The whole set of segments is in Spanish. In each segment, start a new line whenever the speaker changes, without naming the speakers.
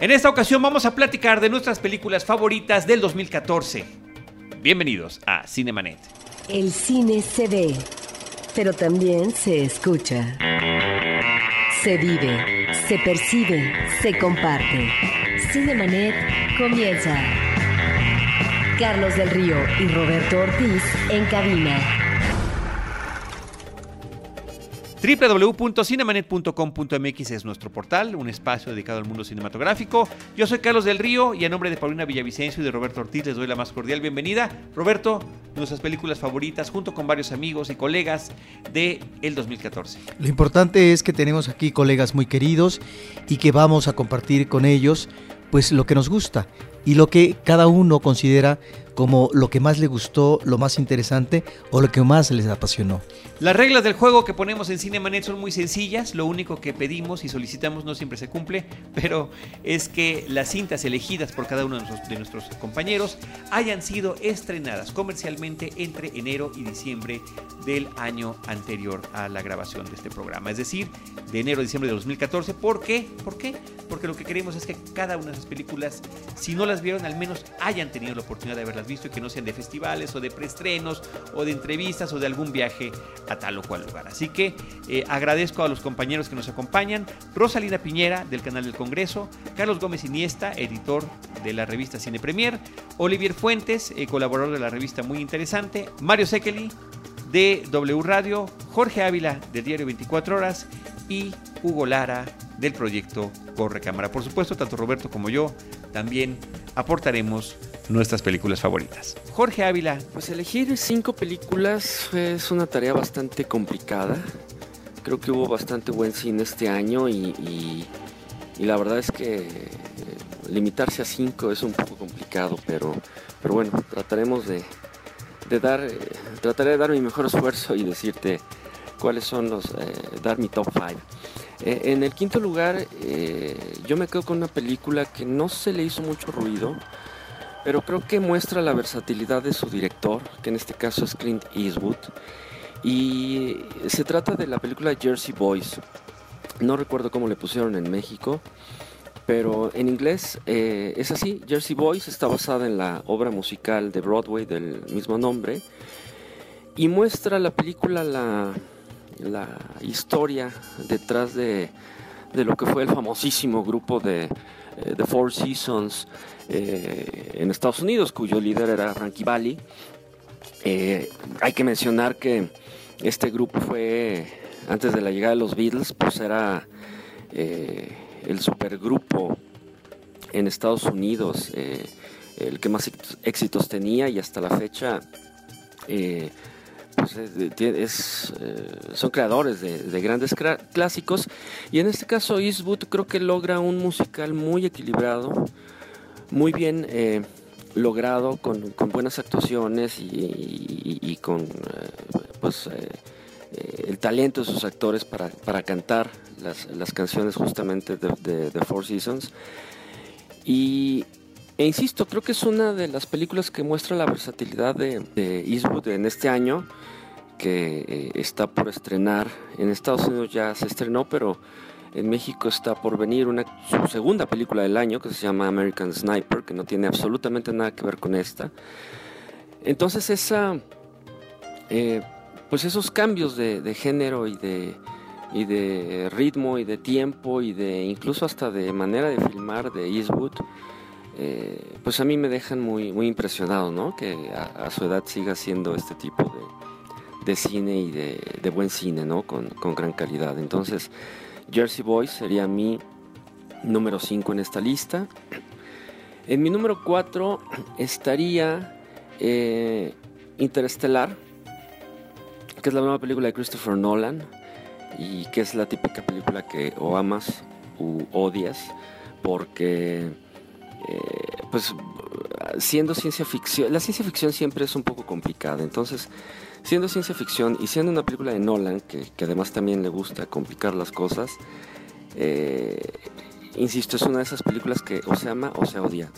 En esta ocasión vamos a platicar de nuestras películas favoritas del 2014. Bienvenidos a Cinemanet.
El cine se ve, pero también se escucha. Se vive, se percibe, se comparte. Cinemanet comienza. Carlos del Río y Roberto Ortiz en cabina.
www.cinemanet.com.mx es nuestro portal, un espacio dedicado al mundo cinematográfico. Yo soy Carlos del Río y a nombre de Paulina Villavicencio y de Roberto Ortiz les doy la más cordial bienvenida. Roberto, nuestras películas favoritas junto con varios amigos y colegas de el 2014.
Lo importante es que tenemos aquí colegas muy queridos y que vamos a compartir con ellos pues lo que nos gusta y lo que cada uno considera como lo que más le gustó, lo más interesante o lo que más les apasionó.
Las reglas del juego que ponemos en Cinemanet son muy sencillas, lo único que pedimos y solicitamos no siempre se cumple, pero es que las cintas elegidas por cada uno de nuestros, compañeros hayan sido estrenadas comercialmente entre enero y diciembre del año anterior a la grabación de este programa, es decir, de enero a diciembre de 2014. ¿Por qué? ¿Por qué? Porque lo que queremos es que cada una de esas películas, si no las vieron, al menos hayan tenido la oportunidad de verlas visto que no sean de festivales o de preestrenos o de entrevistas o de algún viaje a tal o cual lugar. Así que eh, agradezco a los compañeros que nos acompañan, Rosalina Piñera del canal del Congreso, Carlos Gómez Iniesta, editor de la revista Cine Premier, Olivier Fuentes, eh, colaborador de la revista Muy Interesante, Mario Sekeli de W Radio, Jorge Ávila del diario 24 Horas. Y Hugo Lara del proyecto Corre Cámara. Por supuesto, tanto Roberto como yo también aportaremos nuestras películas favoritas. Jorge Ávila.
Pues elegir cinco películas es una tarea bastante complicada. Creo que hubo bastante buen cine este año y, y, la verdad es que eh, limitarse a cinco es un poco complicado, pero, pero bueno, trataremos de, de dar, eh, trataré de dar mi mejor esfuerzo y decirte cuáles son los, eh, dar mi top 5. Eh, en el quinto lugar, yo me quedo con una película que no se le hizo mucho ruido, pero creo que muestra la versatilidad de su director, que en este caso es Clint Eastwood. Y se trata de la película Jersey Boys. No recuerdo cómo le pusieron en México, pero en inglés eh, es así. Jersey Boys está basada en la obra musical de Broadway del mismo nombre y muestra la película la, la historia detrás de, de, lo que fue el famosísimo grupo de eh, The Four Seasons eh, en Estados Unidos, cuyo líder era Frankie Valli. Eh, hay que mencionar que este grupo fue, antes de la llegada de los Beatles, pues era eh, el supergrupo en Estados Unidos, el que más éxitos tenía y hasta la fecha pues es, son creadores de, de grandes clásicos y en este caso Eastwood creo que logra un musical muy equilibrado, muy bien eh, logrado, con, con, buenas actuaciones y, con eh, pues, el talento de sus actores para, para cantar las, las, canciones justamente de, Four Seasons. Y, e insisto, creo que es una de las películas que muestra la versatilidad de, de Eastwood en este año, que eh, está por estrenar. En Estados Unidos ya se estrenó, pero en México está por venir una, su segunda película del año, que se llama American Sniper, que no tiene absolutamente nada que ver con esta. Entonces esa, eh, pues esos cambios de, género y de, y de ritmo y de tiempo y de incluso hasta de manera de filmar de Eastwood, eh, pues a mí me dejan muy, muy impresionado, ¿no? Que a, a, su edad siga haciendo este tipo de, de cine y de, de, buen cine, ¿no? Con, con, gran calidad. Entonces, Jersey Boys sería mi número 5 en esta lista. En mi número 4 estaría eh, Interestelar, que es la nueva película de Christopher Nolan y que es la típica película que o amas u odias, porque eh, pues siendo ciencia ficción, la ciencia ficción siempre es un poco complicada, entonces siendo ciencia ficción y siendo una película de Nolan, que, que además también le gusta complicar las cosas, eh, insisto, es una de esas películas que o se ama o se odia.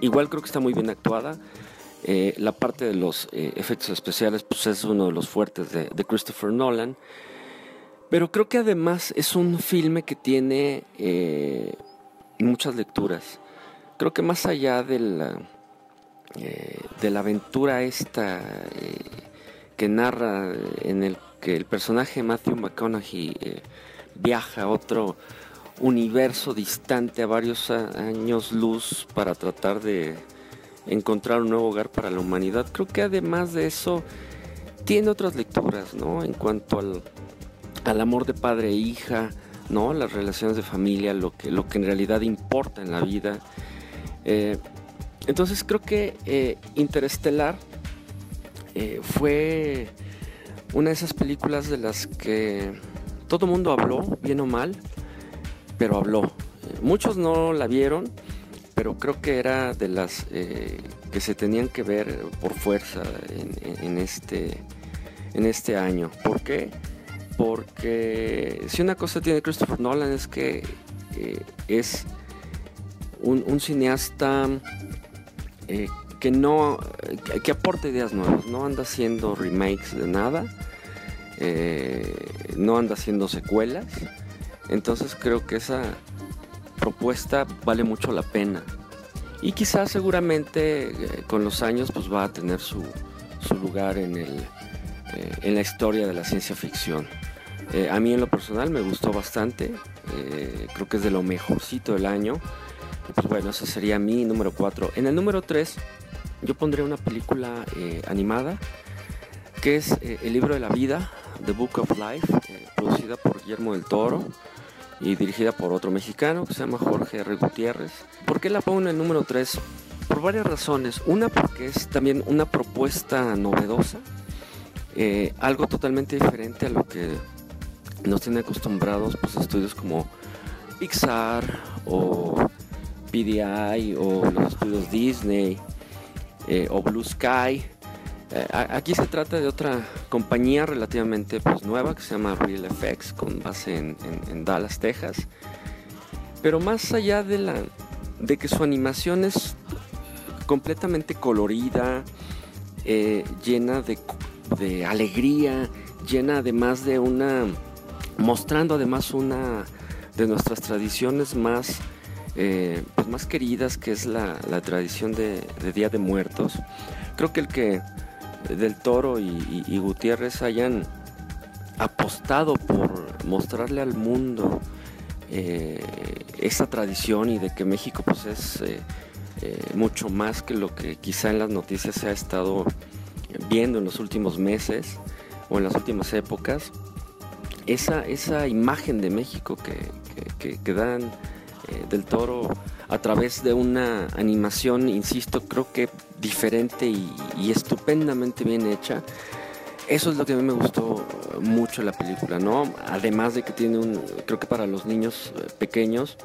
Igual creo que está muy bien actuada. Eh, la parte de los eh, efectos especiales pues es uno de los fuertes de, de, Christopher Nolan. Pero creo que además es un filme que tiene muchas lecturas. Creo que más allá de la, de la aventura esta que narra en el que el personaje Matthew McConaughey viaja a otro universo distante a varios años luz para tratar de encontrar un nuevo hogar para la humanidad. Creo que además de eso tiene otras lecturas, ¿no? En cuanto al, al amor de padre e hija, ¿no? Las relaciones de familia, lo que, lo que en realidad importa en la vida. Eh, entonces creo que eh, Interestelar eh, fue una de esas películas de las que todo mundo habló, bien o mal, pero habló. Muchos no la vieron, pero creo que era de las que se tenían que ver por fuerza en, este, en este año. ¿Por qué? Porque si una cosa tiene Christopher Nolan es que eh, es un, cineasta eh, que no que, aporta ideas nuevas, no anda haciendo remakes de nada, eh, no anda haciendo secuelas. Entonces creo que esa propuesta vale mucho la pena. Y quizás seguramente con los años pues va a tener su, su lugar en, el, en la historia de la ciencia ficción. Eh, a mí en lo personal me gustó bastante, eh, creo que es de lo mejorcito del año. Pues bueno, ese sería mi número 4. En el número 3 yo pondré una película eh, animada que es El libro de la vida, The Book of Life, producida por Guillermo del Toro y dirigida por otro mexicano que se llama Jorge R. Gutiérrez. ¿Por qué la pongo en el número 3? Por varias razones. Una porque es también una propuesta novedosa, algo totalmente diferente a lo que nos tienen acostumbrados pues estudios como Pixar o PDI o los estudios Disney eh, o Blue Sky. Eh, aquí se trata de otra compañía relativamente pues, nueva que se llama Real FX con base en, Dallas, Texas. Pero más allá de, la, de que su animación es completamente colorida, eh, llena de, de alegría, llena además de una mostrando además una de nuestras tradiciones más, eh, pues más queridas, que es la, tradición de, Día de Muertos. Creo que el que del Toro y, Gutiérrez hayan apostado por mostrarle al mundo eh, esa tradición y de que México pues es eh, mucho más que lo que quizá en las noticias se ha estado viendo en los últimos meses o en las últimas épocas esa, esa imagen de México que, que, dan del toro a través de una animación, insisto, creo que diferente y, estupendamente bien hecha. Eso es lo que a mí me gustó mucho la película, ¿no? Además de que tiene un, creo que para los niños eh, pequeños,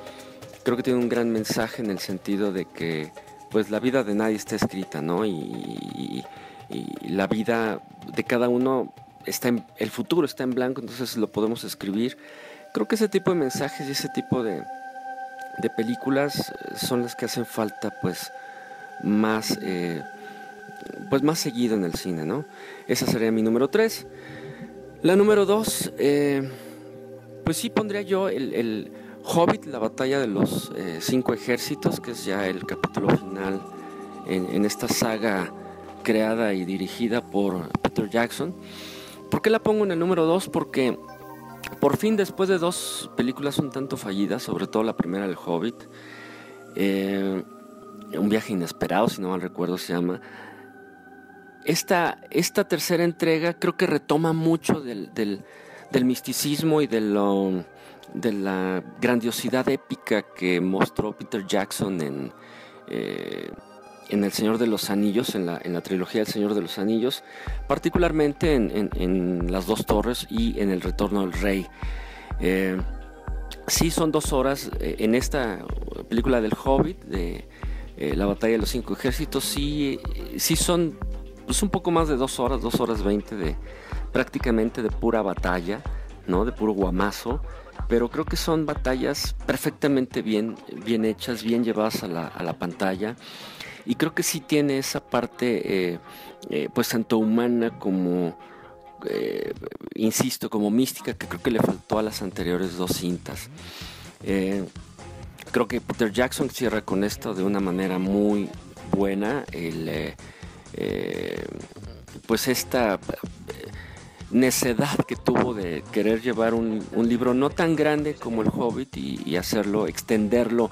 creo que tiene un gran mensaje en el sentido de que, pues la vida de nadie está escrita, ¿no? y la vida de cada uno está el futuro está en blanco, entonces lo podemos escribir. Creo que ese tipo de mensajes y ese tipo de, de películas eh, son las que hacen falta pues más eh, pues más seguido en el cine, ¿no? Esa sería mi número 3. La número 2, eh, pues sí pondría yo el, Hobbit, la batalla de los cinco ejércitos, que es ya el capítulo final en, en esta saga creada y dirigida por Peter Jackson. ¿Por qué la pongo en el número 2? Porque por fin después de dos películas un tanto fallidas, sobre todo la primera El Hobbit, eh, un viaje inesperado, si no mal recuerdo se llama, esta, esta tercera entrega creo que retoma mucho del, misticismo y de, de la grandiosidad épica que mostró Peter Jackson en... Eh, en El Señor de los Anillos, en la, en la trilogía del Señor de los Anillos, particularmente en, Las Dos Torres y en El Retorno del Rey. Eh, sí son dos horas eh, en esta película del Hobbit, de eh, la batalla de los cinco ejércitos, sí, sí son pues, un poco más de dos horas, dos horas veinte de prácticamente de pura batalla, ¿no? de puro guamazo pero creo que son batallas perfectamente bien, bien hechas, bien llevadas a la, a la pantalla y creo que sí tiene esa parte eh, eh, pues tanto humana como eh, insisto como mística que creo que le faltó a las anteriores dos cintas creo que Peter Jackson cierra con esto de una manera muy buena. Pues esta necedad que tuvo de querer llevar un, libro no tan grande como El Hobbit y, hacerlo, extenderlo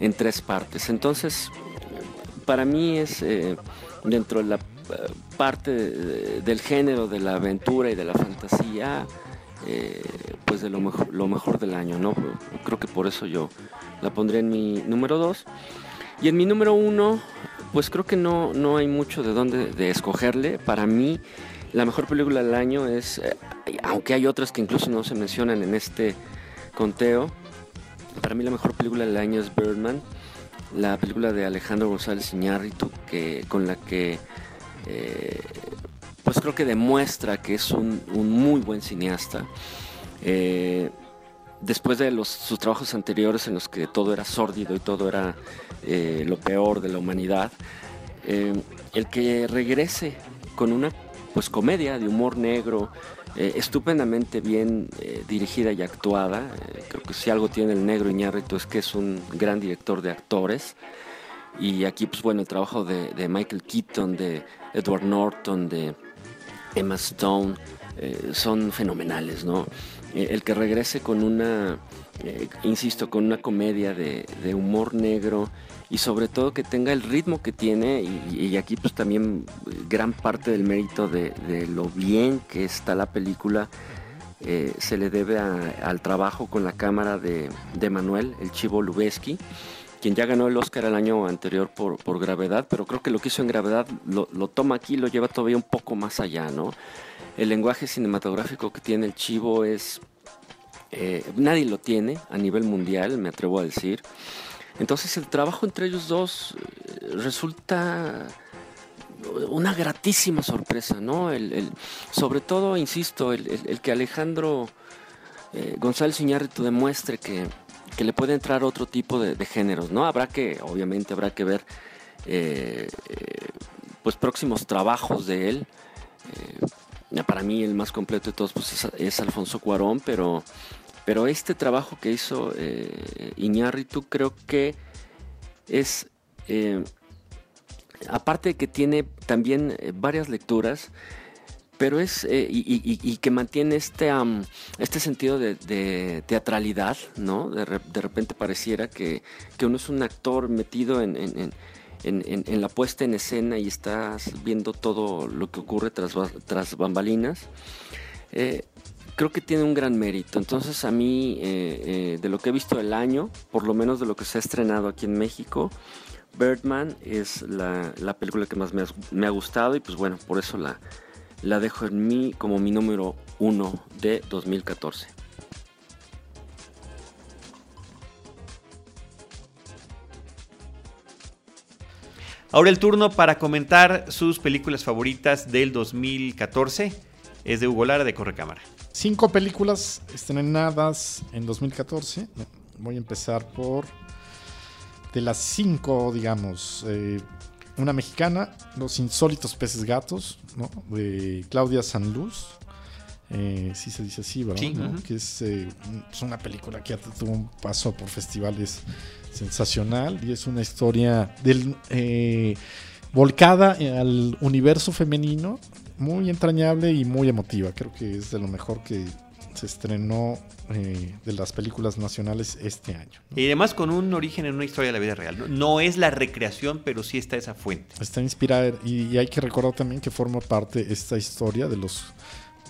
en tres partes. Entonces, para mí es eh, dentro de la eh, parte del género de la aventura y de la fantasía, eh, pues de lo mejor, del año, ¿no? Creo que por eso yo la pondré en mi número dos. Y en mi número uno, pues creo que no, no hay mucho de dónde de escogerle. Para mí, la mejor película del año es, aunque hay otras que incluso no se mencionan en este conteo, para mí la mejor película del año es Birdman, la película de Alejandro González Iñárritu, que, con la que eh, pues creo que demuestra que es un, muy buen cineasta. Eh, después de los, sus trabajos anteriores en los que todo era sórdido y todo era lo peor de la humanidad, el que regrese con una pues comedia de humor negro, eh, estupendamente bien eh, dirigida y actuada. Eh, creo que si algo tiene el negro Iñárritu es que es un gran director de actores. Y aquí, pues bueno, el trabajo de, Michael Keaton, de Edward Norton, de Emma Stone, son fenomenales, ¿no? el que regrese con una, insisto, con una comedia de, de humor negro y sobre todo que tenga el ritmo que tiene y, aquí pues también gran parte del mérito de, lo bien que está la película eh, se le debe al trabajo con la cámara de, Manuel, el Chivo Lubeski, quien ya ganó el Oscar el año anterior por, por Gravedad, pero creo que lo que hizo en Gravedad lo, toma aquí y lo lleva todavía un poco más allá, ¿no? El lenguaje cinematográfico que tiene el Chivo es... Eh, nadie lo tiene a nivel mundial, me atrevo a decir. Entonces el trabajo entre ellos dos eh, resulta una gratísima sorpresa, ¿no? El, sobre todo, insisto, el, que Alejandro eh, González Iñárritu demuestre que, le puede entrar otro tipo de, géneros, ¿no? Habrá que, obviamente, habrá que ver eh, pues próximos trabajos de él. para mí el más completo de todos pues, es, es Alfonso Cuarón, pero pero este trabajo que hizo eh, Iñárritu creo que es, eh, aparte de que tiene también eh, varias lecturas, pero es, eh, y, que mantiene este, este sentido de, teatralidad, ¿no? De, repente pareciera que, uno es un actor metido en, en, la puesta en escena y estás viendo todo lo que ocurre tras, tras bambalinas creo que tiene un gran mérito. Entonces a mí, eh, eh, de lo que he visto el año, por lo menos de lo que se ha estrenado aquí en México, Birdman es la, película que más me ha, gustado y pues bueno, por eso la, la dejo en mí como mi número uno de 2014.
Ahora el turno para comentar sus películas favoritas del 2014 es de Hugo Lara de Correcámara
cinco películas estrenadas en 2014. Voy a empezar por de las cinco, digamos, eh, una mexicana, Los insólitos peces gatos, ¿no? de Claudia Sanluz. Eh, sí se dice así, ¿verdad? Que es, eh, es, una película que tuvo un paso por festivales sensacional y es una historia del, eh, volcada al universo femenino muy entrañable y muy emotiva. Creo que es de lo mejor que se estrenó eh, de las películas nacionales este año.
Y además con un origen en una historia de la vida real. ¿no? es la recreación, pero sí está esa fuente.
Está inspirada y, hay que recordar también que forma parte esta historia de los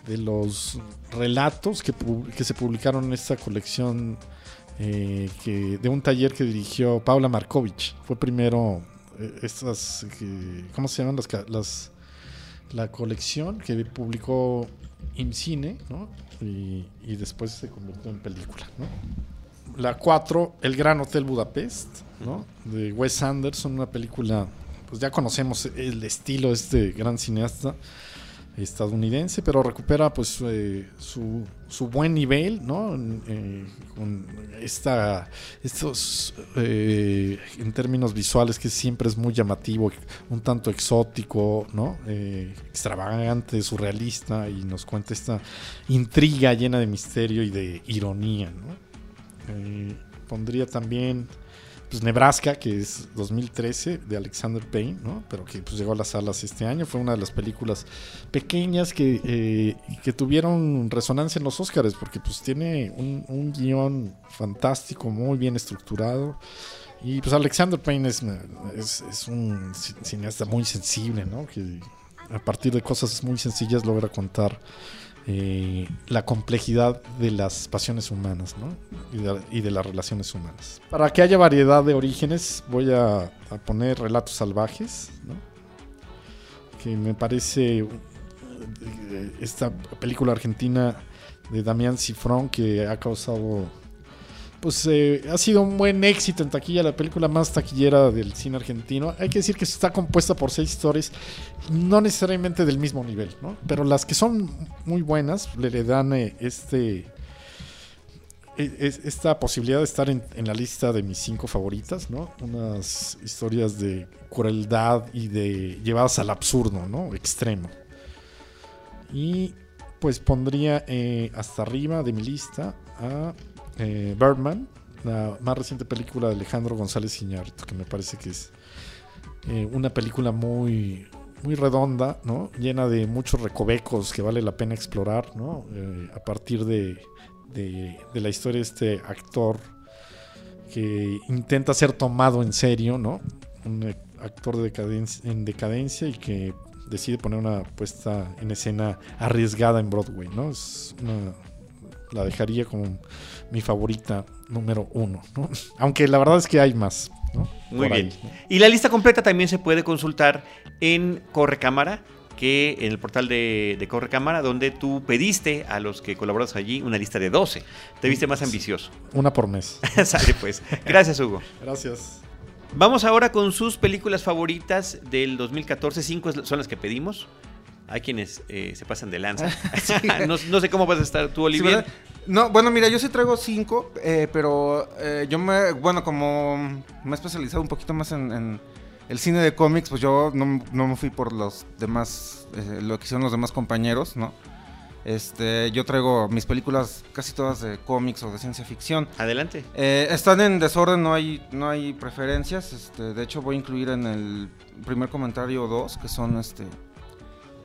de los relatos que, que se publicaron en esta colección eh, que, de un taller que dirigió Paula Markovich. Fue primero eh, estas, ¿cómo se llaman las, las la colección que publicó IMCINE, ¿no? Y, después se convirtió en película, ¿no? La 4, El Gran Hotel Budapest, ¿no? De Wes Anderson, una película, pues ya conocemos el estilo de este gran cineasta estadounidense, pero recupera pues eh, su, su, buen nivel, ¿no? Eh, con esta, estos, eh, en términos visuales, que siempre es muy llamativo, un tanto exótico, ¿no? extravagante, surrealista, y nos cuenta esta intriga llena de misterio y de ironía, ¿no? pondría también pues Nebraska, que es 2013, de Alexander Payne, ¿no? Pero que pues, llegó a las salas este año. Fue una de las películas pequeñas que, eh, que tuvieron resonancia en los Oscars, porque pues tiene un, un guion fantástico, muy bien estructurado. Y pues Alexander Payne es, es, es un cineasta muy sensible, ¿no? Que a partir de cosas muy sencillas logra contar eh, la complejidad de las pasiones humanas ¿no? y, de, las relaciones humanas. Para que haya variedad de orígenes, voy a, a poner Relatos Salvajes, ¿no? que me parece eh, esta película argentina de Damián Cifrón que ha causado pues eh, ha sido un buen éxito en taquilla, la película más taquillera del cine argentino. Hay que decir que está compuesta por seis historias, no necesariamente del mismo nivel, ¿no? Pero las que son muy buenas le, dan eh, este es, esta posibilidad de estar en, en, la lista de mis cinco favoritas, ¿no? Unas historias de crueldad y de llevadas al absurdo, ¿no? Extremo. Y pues pondría eh, hasta arriba de mi lista a eh, Birdman, la más reciente película de Alejandro González Iñárritu, que me parece que es eh, una película muy, muy redonda, ¿no? llena de muchos recovecos que vale la pena explorar, ¿no? Eh, a partir de, de, la historia de este actor que intenta ser tomado en serio, ¿no? un actor de decadencia, en decadencia y que decide poner una puesta en escena arriesgada en Broadway, ¿no? Es una, la dejaría como mi favorita número uno, ¿no? Aunque la verdad es que hay más. ¿no?
Muy Por bien. Ahí, ¿no? Y la lista completa también se puede consultar en Correcámara, que en el portal de, de Correcámara, donde tú pediste a los que colaboras allí una lista de 12. Te viste más ambicioso.
Una por mes.
Sale pues. Gracias, Hugo.
Gracias.
Vamos ahora con sus películas favoritas del 2014. Cinco son las que pedimos. Hay quienes eh, se pasan de lanza. Sí. no, no, sé cómo vas a estar tú, Olivier.
Sí, no, bueno, mira, yo sí traigo cinco, eh, pero eh, yo me, bueno, como me he especializado un poquito más en, en el cine de cómics, pues yo no, no, me fui por los demás, eh, lo que hicieron los demás compañeros, ¿no? Este, yo traigo mis películas casi todas de cómics o de ciencia ficción.
Adelante.
Eh, están en desorden, no hay, no hay preferencias. Este, de hecho, voy a incluir en el primer comentario dos, que son este,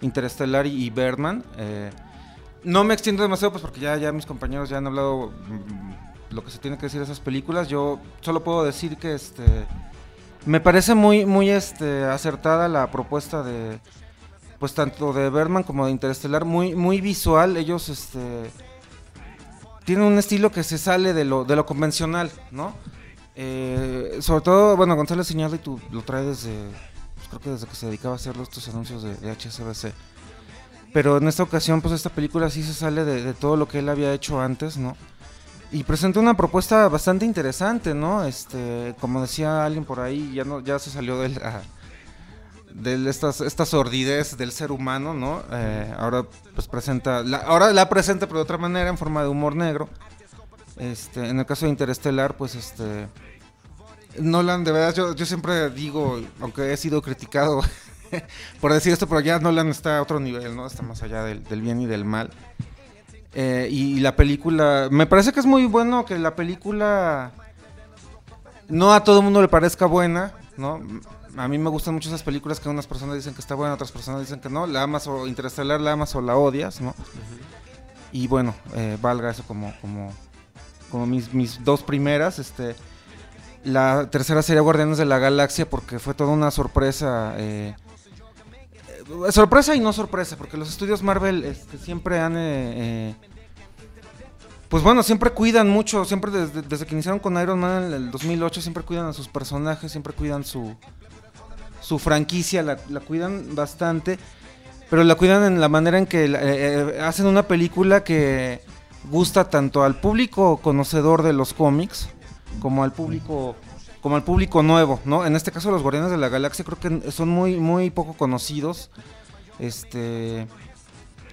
Interestelar y Birdman. Eh, no me extiendo demasiado, pues porque ya, mis compañeros ya han hablado mmm, lo que se tiene que decir de esas películas. Yo solo puedo decir que este me parece muy, muy este, acertada la propuesta de pues tanto de Berman como de Interestelar, muy, muy visual. Ellos este tienen un estilo que se sale de lo, de lo convencional, ¿no? Eh, sobre todo, bueno, González Señal y tú lo trae desde, creo que desde que se dedicaba a hacer estos anuncios de, de HSBC. Pero en esta ocasión, pues esta película sí se sale de, todo lo que él había hecho antes, ¿no? Y presenta una propuesta bastante interesante, ¿no? Este, como decía alguien por ahí, ya no, ya se salió de la, de estas, esta sordidez del ser humano, ¿no? Eh, ahora pues presenta, la, ahora la presenta pero de otra manera en forma de humor negro. Este, en el caso de Interestelar, pues este, Nolan, de verdad, yo, yo siempre digo, aunque he sido criticado por decir esto, pero ya Nolan está a otro nivel, ¿no? Está más allá del, del bien y del mal. Eh, y, y, la película, me parece que es muy bueno que la película no a todo el mundo le parezca buena, ¿no? A mí me gustan mucho esas películas que unas personas dicen que está buena, otras personas dicen que no, la amas o Interestelar la amas o la odias, ¿no? Uh -huh. Y bueno, eh, valga eso como, como, como mis, mis dos primeras, este... La tercera sería Guardianes de la Galaxia porque fue toda una sorpresa eh, sorpresa y no sorpresa, porque los estudios Marvel este, siempre han... Eh, eh, pues bueno, siempre cuidan mucho, siempre desde, que iniciaron con Iron Man en el 2008, siempre cuidan a sus personajes, siempre cuidan su, su franquicia, la, cuidan bastante, pero la cuidan en la manera en que eh, eh, hacen una película que gusta tanto al público conocedor de los cómics como al público como al público nuevo, ¿no? En este caso los Guardianes de la Galaxia creo que son muy muy poco conocidos. Este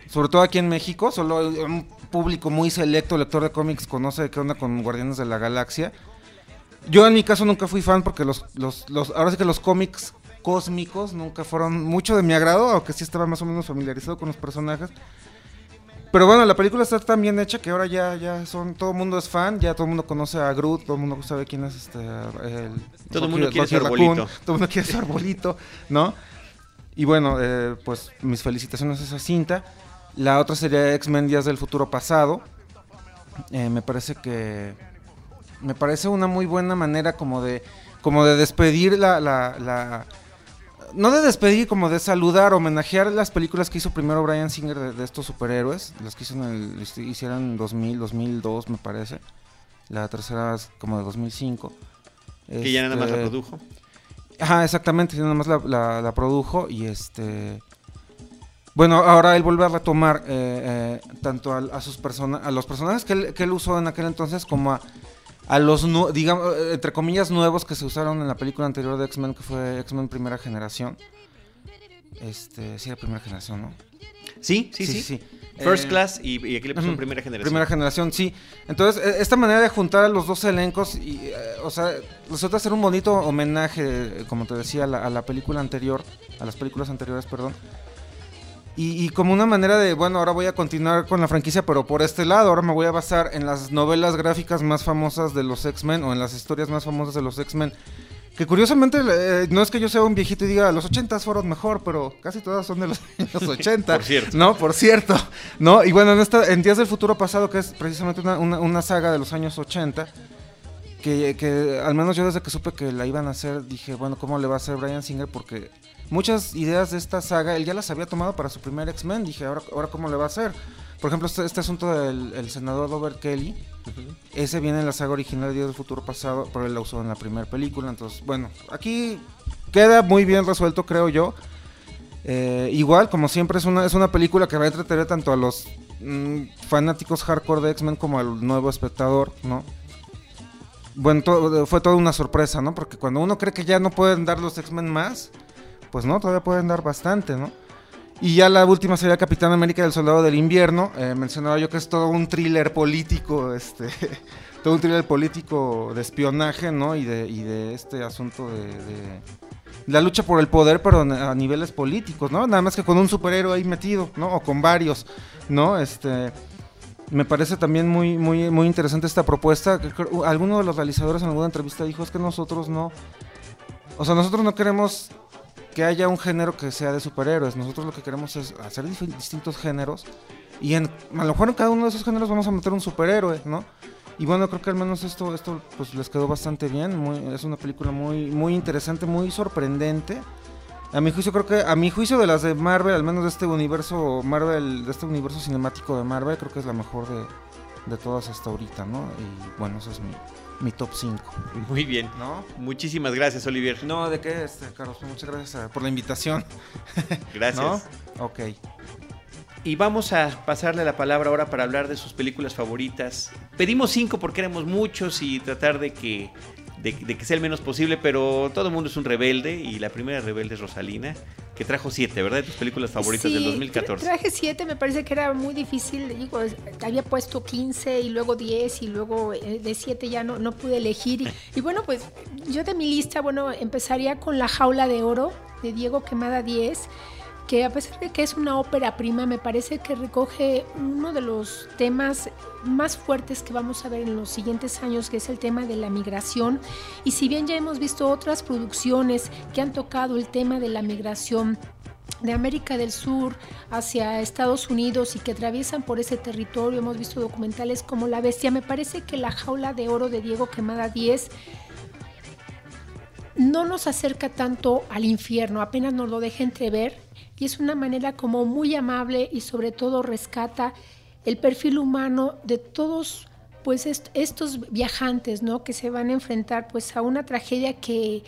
sobre todo aquí en México, solo un público muy selecto, lector de cómics conoce qué onda con Guardianes de la Galaxia. Yo en mi caso nunca fui fan porque los, los, los ahora sí que los cómics cósmicos nunca fueron mucho de mi agrado, aunque sí estaba más o menos familiarizado con los personajes. Pero bueno, la película está tan bien hecha que ahora ya, ya son, todo el mundo es fan, ya todo el mundo conoce a Groot, todo el mundo sabe quién es este, el,
Todo el mundo quiere
Raccoon,
arbolito.
todo el mundo quiere su arbolito, ¿no? Y bueno, eh, pues mis felicitaciones a esa cinta. La otra sería X-Men Días del Futuro Pasado. Eh, me parece que me parece una muy buena manera como de como de despedir la, la, la- no de despedir como de saludar homenajear las películas que hizo primero Brian Singer de, de estos superhéroes las que hizo en el este, hicieron en 2000 2002 me parece la tercera es como de 2005
Que ya nada más la
Este,
produjo.
Ajá, exactamente, nada más la, la- la produjo y este... Bueno, ahora él vuelve a retomar eh, eh, tanto a, sus persona a los personajes que él, que él usó en aquel entonces como a, a los, digamos, eh, entre comillas, nuevos que se usaron en la película anterior de X-Men, que fue X-Men Primera Generación. Este, sí, era Primera Generación, ¿no?
Sí, sí, sí.
Eh,
First Class y, y aquí le
Ujú.
primera generación.
Primera generación, sí. Entonces, e- esta manera de juntar a los dos elencos, y, eh, o sea, resulta ser un bonito homenaje, eh, como te decía, a la, a la película anterior, a las películas anteriores, perdón. Y, y como una manera de, bueno, ahora voy a continuar con la franquicia, pero por este lado, ahora me voy a basar en las novelas gráficas más famosas de los X-Men o en las historias más famosas de los X-Men. Que curiosamente, eh, no es que yo sea un viejito y diga, los 80 fueron mejor, pero casi todas son de los años 80.
Por cierto.
No, por cierto. No, y bueno, en, esta, en Días del Futuro Pasado, que es precisamente una, una- una saga de los años 80, que, que al menos yo desde que supe que la iban a hacer, dije, bueno, ¿cómo le va a hacer Brian Singer? Porque muchas ideas de esta saga, él ya las había tomado para su primer X-Men, dije, ahora, ahora ¿cómo le va a hacer? Por ejemplo, este, este asunto del el senador Robert Kelly, ese viene en la saga original de Días del Futuro Pasado, pero él la usó en la primera película, entonces, bueno, aquí queda muy bien resuelto, creo yo. Eh, igual, como siempre, es una, es una película que va a entretener tanto a los mm, fanáticos hardcore de X-Men como al nuevo espectador, ¿no? Bueno, fue toda una sorpresa, ¿no? Porque cuando uno cree que ya no pueden dar los X-Men más, pues no, todavía pueden dar bastante, ¿no? Y ya la última sería Capitán América del Soldado del Invierno. Eh, mencionaba yo que es todo un thriller político, este, todo un thriller político de espionaje, ¿no? Y de, y de este asunto de la lucha por el poder, pero a niveles políticos, ¿no? Nada más que con un superhéroe ahí metido, ¿no? O con varios, ¿no? Este, me parece también muy, muy, muy interesante esta propuesta. creo- Alguno de los realizadores en alguna entrevista dijo es que nosotros no, o sea, nosotros no queremos que haya un género que sea de superhéroes. Nosotros lo que queremos es hacer distintos géneros y en, a lo mejor en cada uno de esos géneros vamos a meter un superhéroe, ¿no? Y bueno, creo que al menos esto, esto pues les quedó bastante bien. Muy, es una película muy, muy interesante, muy sorprendente. A mi juicio, creo que, a mi juicio de las de Marvel, al menos de este universo Marvel, de este universo cinemático de Marvel, creo que es la mejor de, de todas hasta ahorita, ¿no? Y bueno, ese es mi, mi top 5.
Muy bien.
¿No?
Muchísimas gracias, Olivier.
No, ¿de qué, este, Carlos? Muchas gracias eh, por la invitación.
Gracias.
¿No? Ok.
Y vamos a pasarle la palabra ahora para hablar de sus películas favoritas. Pedimos cinco porque éramos muchos y tratar de que, de, de que sea el menos posible, pero todo el mundo es un rebelde y la primera rebelde es Rosalina, que trajo siete, ¿verdad? De tus películas favoritas del
Sí,
2014.
tra- Traje 7, me parece que era muy difícil. Digo, había puesto 15 y luego 10 y luego eh, de 7 ya no, no pude elegir. Y, y bueno, pues yo de mi lista, bueno, empezaría con La Jaula de Oro de Diego Quemada 10 que a pesar de que es una ópera prima, me parece que recoge uno de los temas más fuertes que vamos a ver en los siguientes años, que es el tema de la migración. Y si bien ya hemos visto otras producciones que han tocado el tema de la migración, de América del Sur hacia Estados Unidos y que atraviesan por ese territorio. Hemos visto documentales como La Bestia. Me parece que La Jaula de Oro de Diego Quemada 10 no nos acerca tanto al infierno, apenas nos lo deja entrever y es una manera como muy amable y sobre todo rescata el perfil humano de todos pues est- estos viajantes, ¿no? Que se van a enfrentar pues a una tragedia que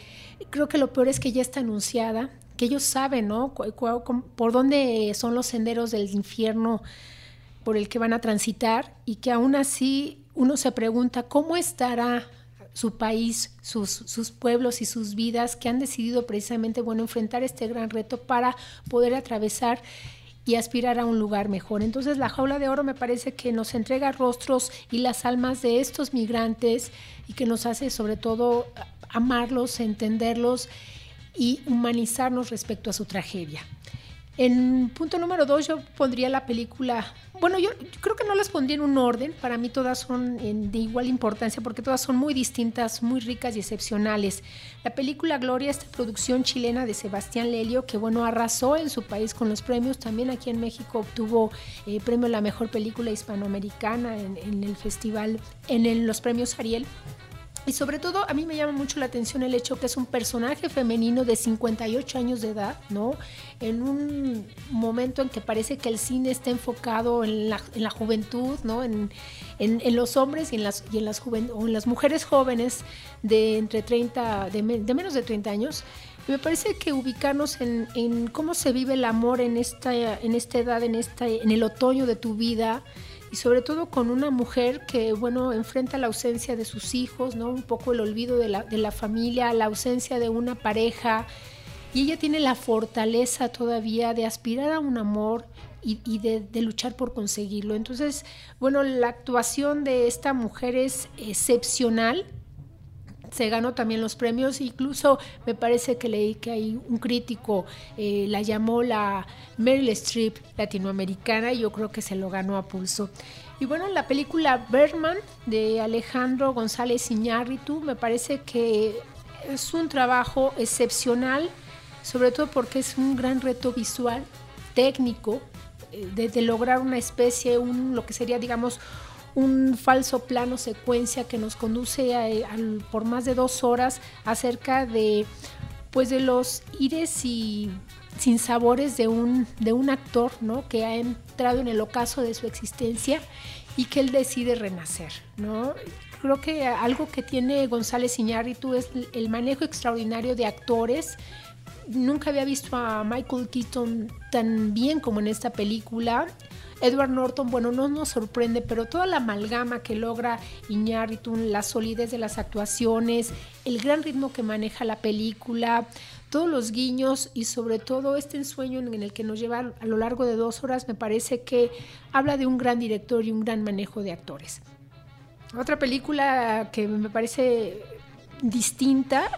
creo que lo peor es que ya está anunciada, que ellos saben, ¿no? Por dónde son los senderos del infierno por el que van a transitar y que aún así uno se pregunta cómo estará su país, sus, sus pueblos y sus vidas que han decidido precisamente bueno, enfrentar este gran reto para poder atravesar y aspirar a un lugar mejor. Entonces la jaula de oro me parece que nos entrega rostros y las almas de estos migrantes y que nos hace sobre todo amarlos, entenderlos y humanizarnos respecto a su tragedia. En punto número dos yo pondría la película, bueno, yo, creo que no las pondría en un orden, para mí todas son de igual importancia porque todas son muy distintas, muy ricas y excepcionales. La película Gloria, esta producción chilena de Sebastián Lelio, que bueno, arrasó en su país con los premios, también aquí en México obtuvo eh, premio a la mejor película hispanoamericana en, en el festival, en los premios Ariel. Y sobre todo a mí me llama mucho la atención el hecho que es un personaje femenino de 58 años de edad, ¿no? En un momento en que parece que el cine está enfocado en la, en la juventud, ¿no? En, en, los hombres y en las, y en las, o en las mujeres jóvenes de entre 30, de, de menos de 30 años. Y me parece que ubicarnos en, en, cómo se vive el amor en esta, en esta edad, en, esta, en el otoño de tu vida, y sobre todo con una mujer que, bueno, enfrenta la ausencia de sus hijos, ¿no? Un poco el olvido de la, de la familia, la ausencia de una pareja, y ella tiene la fortaleza todavía de aspirar a un amor y, de, luchar por conseguirlo. Entonces, bueno, la actuación de esta mujer es excepcional se ganó también los premios, incluso me parece que leí que hay un crítico eh, la llamó la Meryl Streep latinoamericana y yo creo que se lo ganó a pulso. Y bueno, la película Berman de Alejandro González Iñárritu me parece que es un trabajo excepcional, sobre todo porque es un gran reto visual, técnico, eh, de, de lograr una especie, un, lo que sería, digamos, un falso plano secuencia que nos conduce a, por más de dos horas acerca de pues de los ires y sinsabores de un, de un actor ¿no? que ha entrado en el ocaso de su existencia y que él decide renacer. ¿no? Creo que algo que tiene González Iñárritu es el manejo extraordinario de actores. Nunca había visto a Michael Keaton tan bien como en esta película Edward Norton, bueno, no nos sorprende, pero toda la amalgama que logra Iñárritu, la solidez de las actuaciones, el gran ritmo que maneja la película, todos los guiños y sobre todo este ensueño en el que nos lleva a lo largo de dos horas, me parece que habla de un gran director y un gran manejo de actores. Otra película que me parece distinta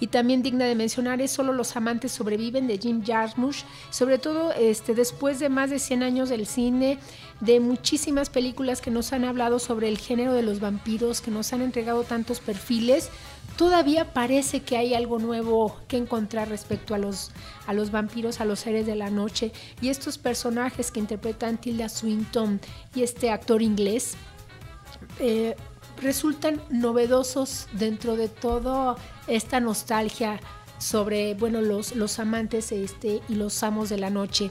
y también digna de mencionar es Solo los amantes sobreviven de Jim Jarmusch, sobre todo este, después de más de 100 años del cine, de muchísimas películas que nos han hablado sobre el género de los vampiros, que nos han entregado tantos perfiles, todavía parece que hay algo nuevo que encontrar respecto a los, a los vampiros, a los seres de la noche y estos personajes que interpretan Tilda Swinton y este actor inglés. Eh, resultan novedosos dentro de toda esta nostalgia sobre bueno los, los amantes este, y los amos de la noche.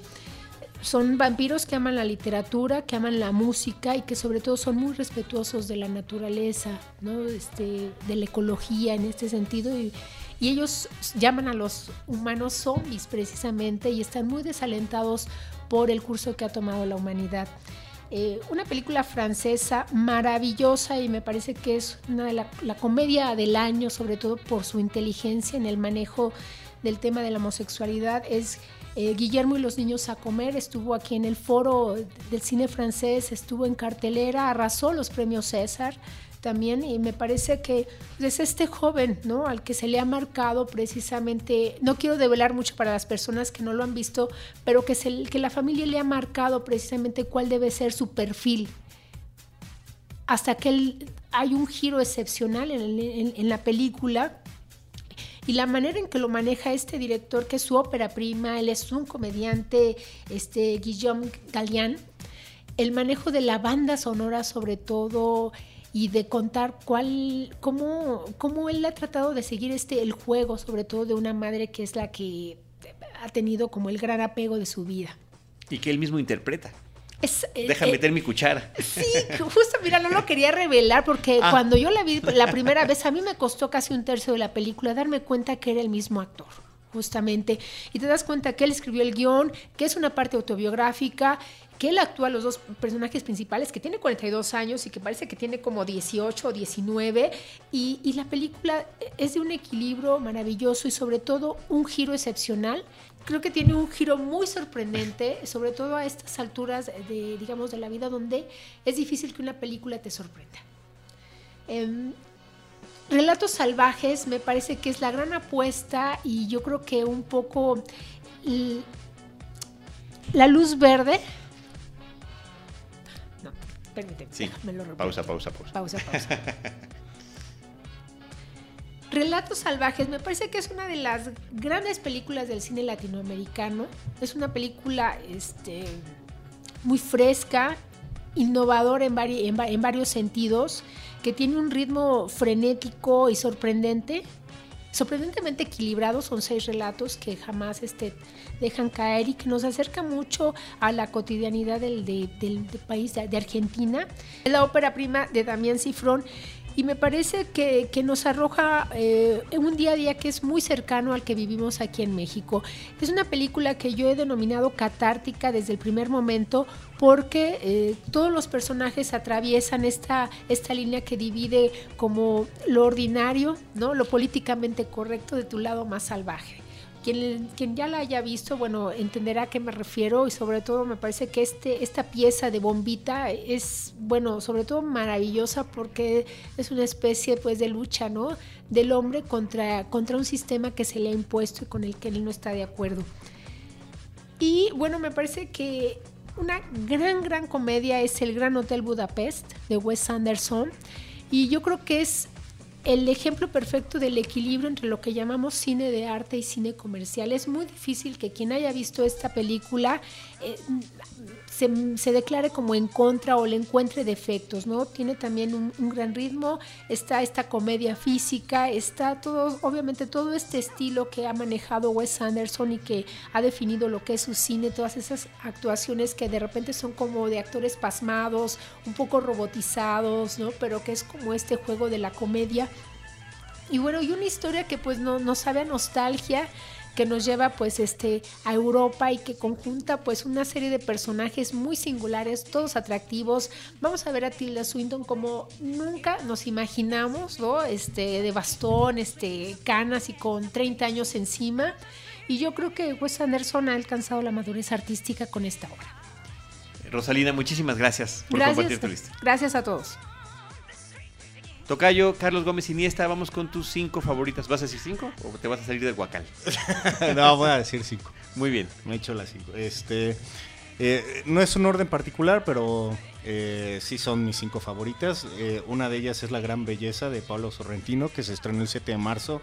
Son vampiros que aman la literatura, que aman la música y que sobre todo son muy respetuosos de la naturaleza, ¿no? este, de la ecología en este sentido. Y, y ellos llaman a los humanos zombies precisamente y están muy desalentados por el curso que ha tomado la humanidad. Eh, una película francesa maravillosa y me parece que es una de la, comedia del año, sobre todo por su inteligencia en el manejo del tema de la homosexualidad, es eh, Guillermo y los niños a comer, estuvo aquí en el foro del cine francés, estuvo en cartelera, arrasó los premios César también y me parece que es este joven, ¿no? Al que se le ha marcado precisamente, no quiero develar mucho para las personas que no lo han visto, pero que, se, que la familia le ha marcado precisamente cuál debe ser su perfil. Hasta que él, hay un giro excepcional en, en, en la película y la manera en que lo maneja este director, que es su ópera prima, él es un comediante, este Guillaume Gallian, el manejo de la banda sonora sobre todo, y de contar cuál, cómo, cómo él ha tratado de seguir este, el juego, sobre todo de una madre que es la que ha tenido como el gran apego de su vida.
Y que él mismo interpreta.
Es,
eh, Deja eh, meter mi cuchara.
Sí, justo, mira, no lo quería revelar porque ah. cuando yo la vi la primera vez, a mí me costó casi un tercio de la película darme cuenta que era el mismo actor justamente, y te das cuenta que él escribió el guion, que es una parte autobiográfica, que él actúa los dos personajes principales, que tiene 42 años y que parece que tiene como 18 o 19, y, y la película es de un equilibrio maravilloso y sobre todo un giro excepcional. Creo que tiene un giro muy sorprendente, sobre todo a estas alturas de, digamos, de la vida donde es difícil que una película te sorprenda. Eh, Relatos Salvajes me parece que es la gran apuesta y yo creo que un poco La luz verde. Permíteme.
Sí.
me lo repito.
Pausa, pausa, pausa.
Pausa, pausa. Relatos Salvajes me parece que es una de las grandes películas del cine latinoamericano. Es una película este, muy fresca, innovadora en, vari- en va- en varios sentidos, que tiene un ritmo frenético y sorprendente. Sorprendentemente equilibrado, son seis relatos que jamás este, dejan caer y que nos acerca mucho a la cotidianidad del, de- del- país de, Argentina. La ópera prima de Damián Cifrón y me parece que, que nos arroja eh, un día a día que es muy cercano al que vivimos aquí en México. Es una película que yo he denominado catártica desde el primer momento porque eh, todos los personajes atraviesan esta, esta línea que divide como lo ordinario, ¿no? lo políticamente correcto de tu lado más salvaje. Quien, quien, ya la haya visto, bueno, entenderá a qué me refiero y sobre todo me parece que este, esta pieza de bombita es, bueno, sobre todo maravillosa porque es una especie pues de lucha, ¿no? Del hombre contra, contra un sistema que se le ha impuesto y con el que él no está de acuerdo. Y bueno, me parece que una gran, gran comedia es El Gran Hotel Budapest de Wes Anderson y yo creo que es el ejemplo perfecto del equilibrio entre lo que llamamos cine de arte y cine comercial. Es muy difícil que quien haya visto esta película eh, se, se, declare como en contra o le encuentre defectos, ¿no? Tiene también un, un, gran ritmo, está esta comedia física, está todo, obviamente todo este estilo que ha manejado Wes Anderson y que ha definido lo que es su cine, todas esas actuaciones que de repente son como de actores pasmados, un poco robotizados, ¿no? Pero que es como este juego de la comedia. Y bueno, y una historia que pues no, nos sabe a nostalgia, que nos lleva pues este a Europa y que conjunta pues una serie de personajes muy singulares, todos atractivos. Vamos a ver a Tilda Swinton como nunca nos imaginamos, ¿no? Este de bastón, este canas y con 30 años encima. Y yo creo que Wes Anderson ha alcanzado la madurez artística con esta obra.
Rosalina, muchísimas gracias por
gracias,
compartir tu lista.
Gracias a todos.
Tocayo, Carlos Gómez Iniesta, vamos con tus cinco favoritas. ¿Vas a decir cinco o te vas a salir del guacal?
no, voy a decir cinco.
Muy bien.
Me he hecho las cinco. Este, eh, no es un orden particular, pero eh, sí son mis cinco favoritas. Eh, una de ellas es La Gran Belleza de Pablo Sorrentino, que se estrenó el 7 de marzo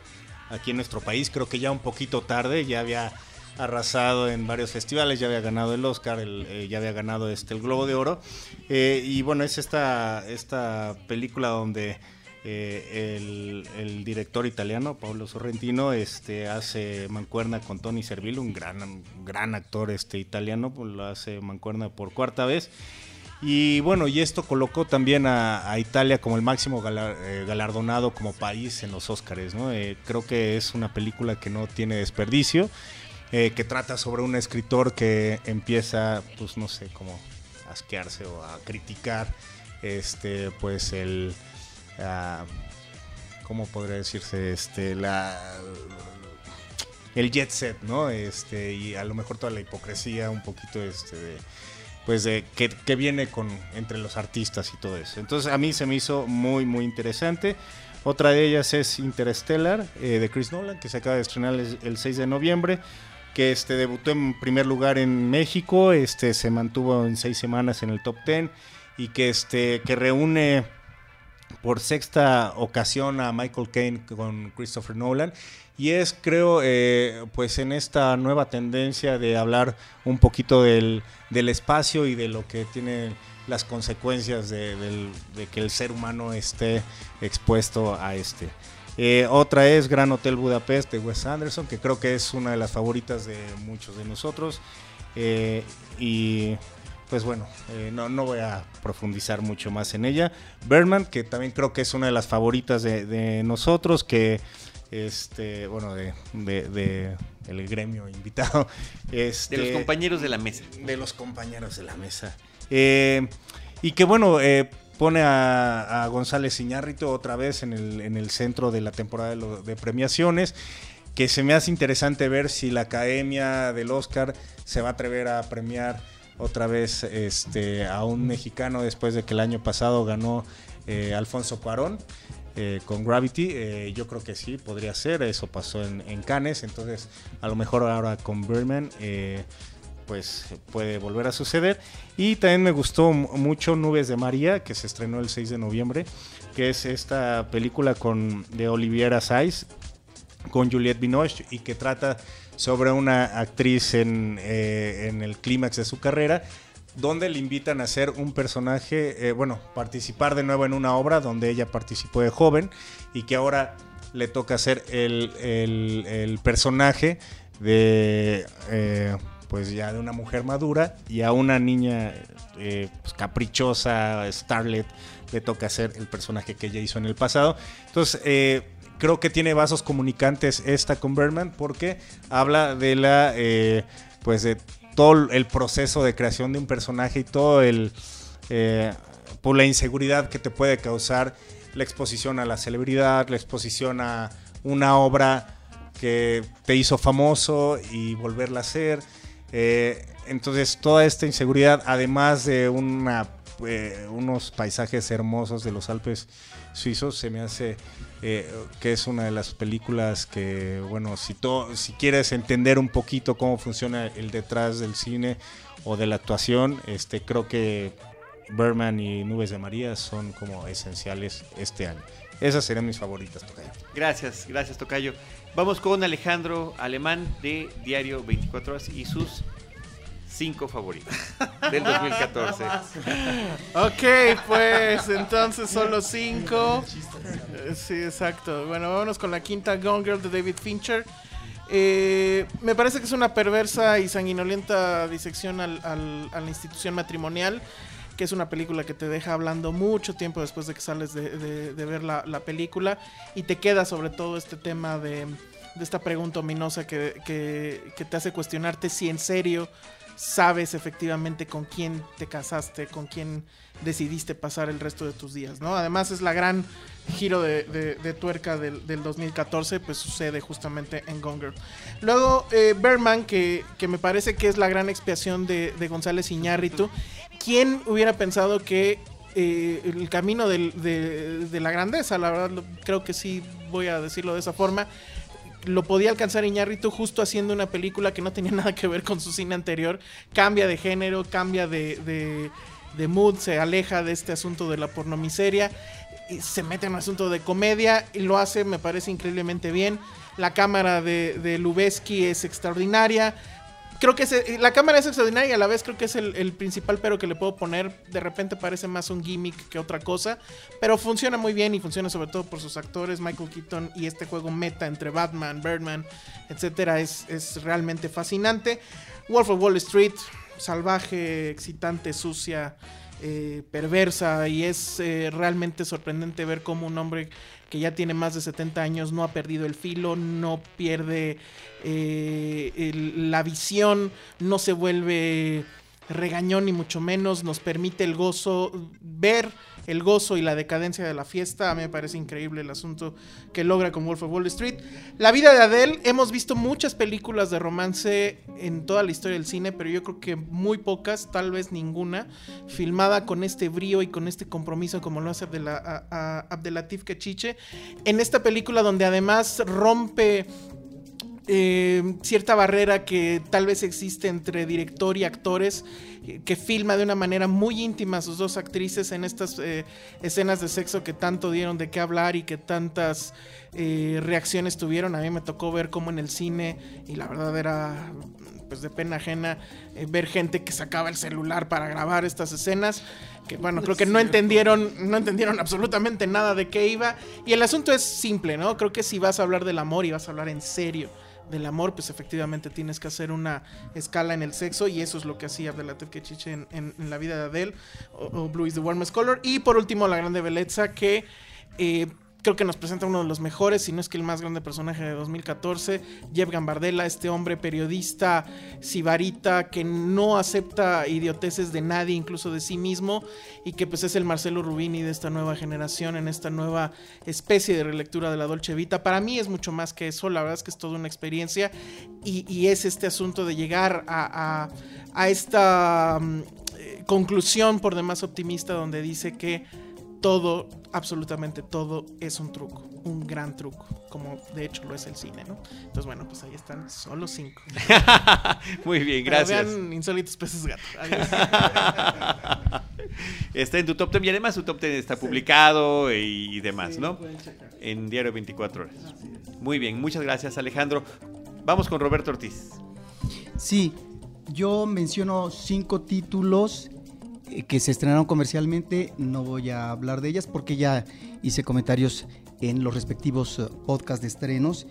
aquí en nuestro país. Creo que ya un poquito tarde, ya había arrasado en varios festivales, ya había ganado el Oscar, el, eh, ya había ganado este el Globo de Oro. Eh, y bueno, es esta, esta película donde eh, el, el, director italiano, Paolo Sorrentino, este, hace mancuerna con Tony Servillo, un gran, un gran actor este, italiano, pues lo hace mancuerna por cuarta vez. Y bueno, y esto colocó también a, a Italia como el máximo galar, eh, galardonado como país en los Oscars. ¿no? Eh, creo que es una película que no tiene desperdicio, eh, que trata sobre un escritor que empieza, pues no sé, como a asquearse o a criticar este, pues el Uh, ¿cómo podría decirse? Este, la, el jet set, ¿no? Este, y a lo mejor toda la hipocresía, un poquito este, pues de que, que, viene con entre los artistas y todo eso. Entonces a mí se me hizo muy, muy interesante. Otra de ellas es Interstellar, eh, de Chris Nolan, que se acaba de estrenar el, el 6 de noviembre que este debutó en primer lugar en México, este se mantuvo en seis semanas en el top 10 y que este que reúne por sexta ocasión a Michael Caine con Christopher Nolan y es creo eh, pues en esta nueva tendencia de hablar un poquito del, del espacio y de lo que tiene las consecuencias de, que el ser humano esté expuesto a este. Eh, otra es Gran Hotel Budapest de Wes Anderson, que creo que es una de las favoritas de muchos de nosotros. Eh, y pues bueno, eh, no, no, voy a profundizar mucho más en ella. Berman, que también creo que es una de las favoritas de, de nosotros, que este, bueno, de, de, de, el gremio invitado. Este,
de los compañeros de la mesa.
De los compañeros de la mesa. Eh, y que bueno, eh, pone a, a, González Iñárritu otra vez en el, en el centro de la temporada de, lo, de premiaciones que se me hace interesante ver si la Academia del Oscar se va a atrever a premiar otra vez este, a un mexicano después de que el año pasado ganó eh, Alfonso Cuarón eh, con Gravity. Eh, yo creo que sí, podría ser. Eso pasó en, en, Cannes. Entonces, a lo mejor ahora con Birdman pues puede volver a suceder. Y también me gustó mucho Nubes de María, que se estrenó el 6 de noviembre, que es esta película con, de Oliviera Saiz con Juliette Binoche y que trata sobre una actriz en, eh, en el clímax de su carrera donde le invitan a ser un personaje, eh, bueno, participar de nuevo en una obra donde ella participó de joven y que ahora le toca ser el, el, personaje de, eh, pues ya de una mujer madura y a una niña eh, pues caprichosa, Starlet, le toca ser el personaje que ella hizo en el pasado. Entonces, creo que tiene vasos comunicantes esta con Berman porque habla de la, pues de todo el proceso de creación de un personaje y todo el eh, por la inseguridad que te puede causar la exposición a la celebridad, la exposición a una obra que te hizo famoso y volverla a hacer. Eh, entonces toda esta inseguridad, además de una, eh, unos paisajes hermosos de los Alpes suizos, se me hace eh, que es una de las películas que, bueno, si, si quieres entender un poquito cómo funciona el detrás del cine o de la actuación, este, creo que Berman y Nubes de María son como esenciales este año. Esas serían mis favoritas, Tocayo.
Gracias, gracias, Tocayo. Vamos con Alejandro Alemán de Diario 24 Horas y sus cinco favoritos del 2014.
ok, pues entonces solo cinco. Sí, exacto. Bueno, vámonos con la quinta Gone Girl de David Fincher. Eh, me parece que es una perversa y sanguinolenta disección al, a la institución matrimonial, que es una película que te deja hablando mucho tiempo después de que sales de, ver la, película y te queda sobre todo este tema de, esta pregunta ominosa que, que te hace cuestionarte si en serio sabes efectivamente con quién te casaste, con quién decidiste pasar el resto de tus días, ¿no? Además es la gran giro de, tuerca del, 2014, pues sucede justamente en Gonger. Luego, eh, Berman, que, me parece que es la gran expiación de, González Iñárritu. ¿Quién hubiera pensado que eh, el camino de, la grandeza, la verdad creo que sí voy a decirlo de esa forma, lo podía alcanzar Iñárritu justo haciendo una película que no tenía nada que ver con su cine anterior. Cambia de género, cambia de, de, mood, se aleja de este asunto de la pornomiseria y se mete en un asunto de comedia y lo hace, me parece increíblemente bien. La cámara de, de Lubeski es extraordinaria creo que eh, la cámara es extraordinaria y a la vez creo que es el, principal pero que le puedo poner. De repente parece más un gimmick que otra cosa, pero funciona muy bien y funciona sobre todo por sus actores, Michael Keaton y este juego meta entre Batman, Birdman, etcétera, es, es realmente fascinante. Wolf of Wall Street, salvaje, excitante, sucia. Eh, perversa y es eh, realmente sorprendente ver cómo un hombre que ya tiene más de 70 años no ha perdido el filo, no pierde eh, la visión, no se vuelve regañón ni mucho menos, nos permite el gozo, ver el gozo y la decadencia de la fiesta. A mí me parece increíble el asunto que logra con Wolf of Wall Street. La vida de Adele, hemos visto muchas películas de romance en toda la historia del cine, pero yo creo que muy pocas, tal vez ninguna, filmada con este brío y con este compromiso como lo hace Abdelatif Kechiche. En esta película donde además rompe eh, cierta barrera que tal vez existe entre director y actores, que filma de una manera muy íntima a sus dos actrices en estas eh, escenas de sexo que tanto dieron de qué hablar y que tantas eh, reacciones tuvieron. A mí me tocó ver cómo en el cine, y la verdad era pues de pena ajena ver gente que sacaba el celular para grabar estas escenas que bueno, creo que no entendieron, no entendieron absolutamente nada de qué iba. Y el asunto es simple, ¿no? Creo que si vas a hablar del amor y vas a hablar en serio del amor, pues efectivamente tienes que hacer una escala en el sexo y eso es lo que hacía Abdelatif Kechiche en, en, la vida de Adele o, Blue is the Warmest Color. Y por último, la grande belleza que eh, creo que nos presenta uno de los mejores, si no es que el más grande personaje de 2014, Jeff Gambardella, este hombre periodista sibarita que no acepta idioteces de nadie, incluso de sí mismo, y que pues es el Marcelo Rubini de esta nueva generación, en esta nueva especie de relectura de la Dolce Vita. Para mí es mucho más que eso, la verdad es que es toda una experiencia, y, es este asunto de llegar a, esta mm, eh, conclusión por demás optimista donde dice que todo, absolutamente todo es un truco, un gran truco, como de hecho lo es el cine, ¿no? Entonces, bueno, pues ahí están, solo cinco.
Muy bien,
Pero
gracias.
Vean Insólitos Peces Gato. Adiós.
Está en tu top 10 y además tu top 10 está publicado y demás, ¿no? En Diario 24 Horas. Muy bien, muchas gracias Alejandro. Vamos con Roberto Ortiz.
Sí, yo menciono cinco títulos que se estrenaron comercialmente. No voy a hablar de ellas porque ya hice comentarios en los respectivos eh, podcasts de estrenos,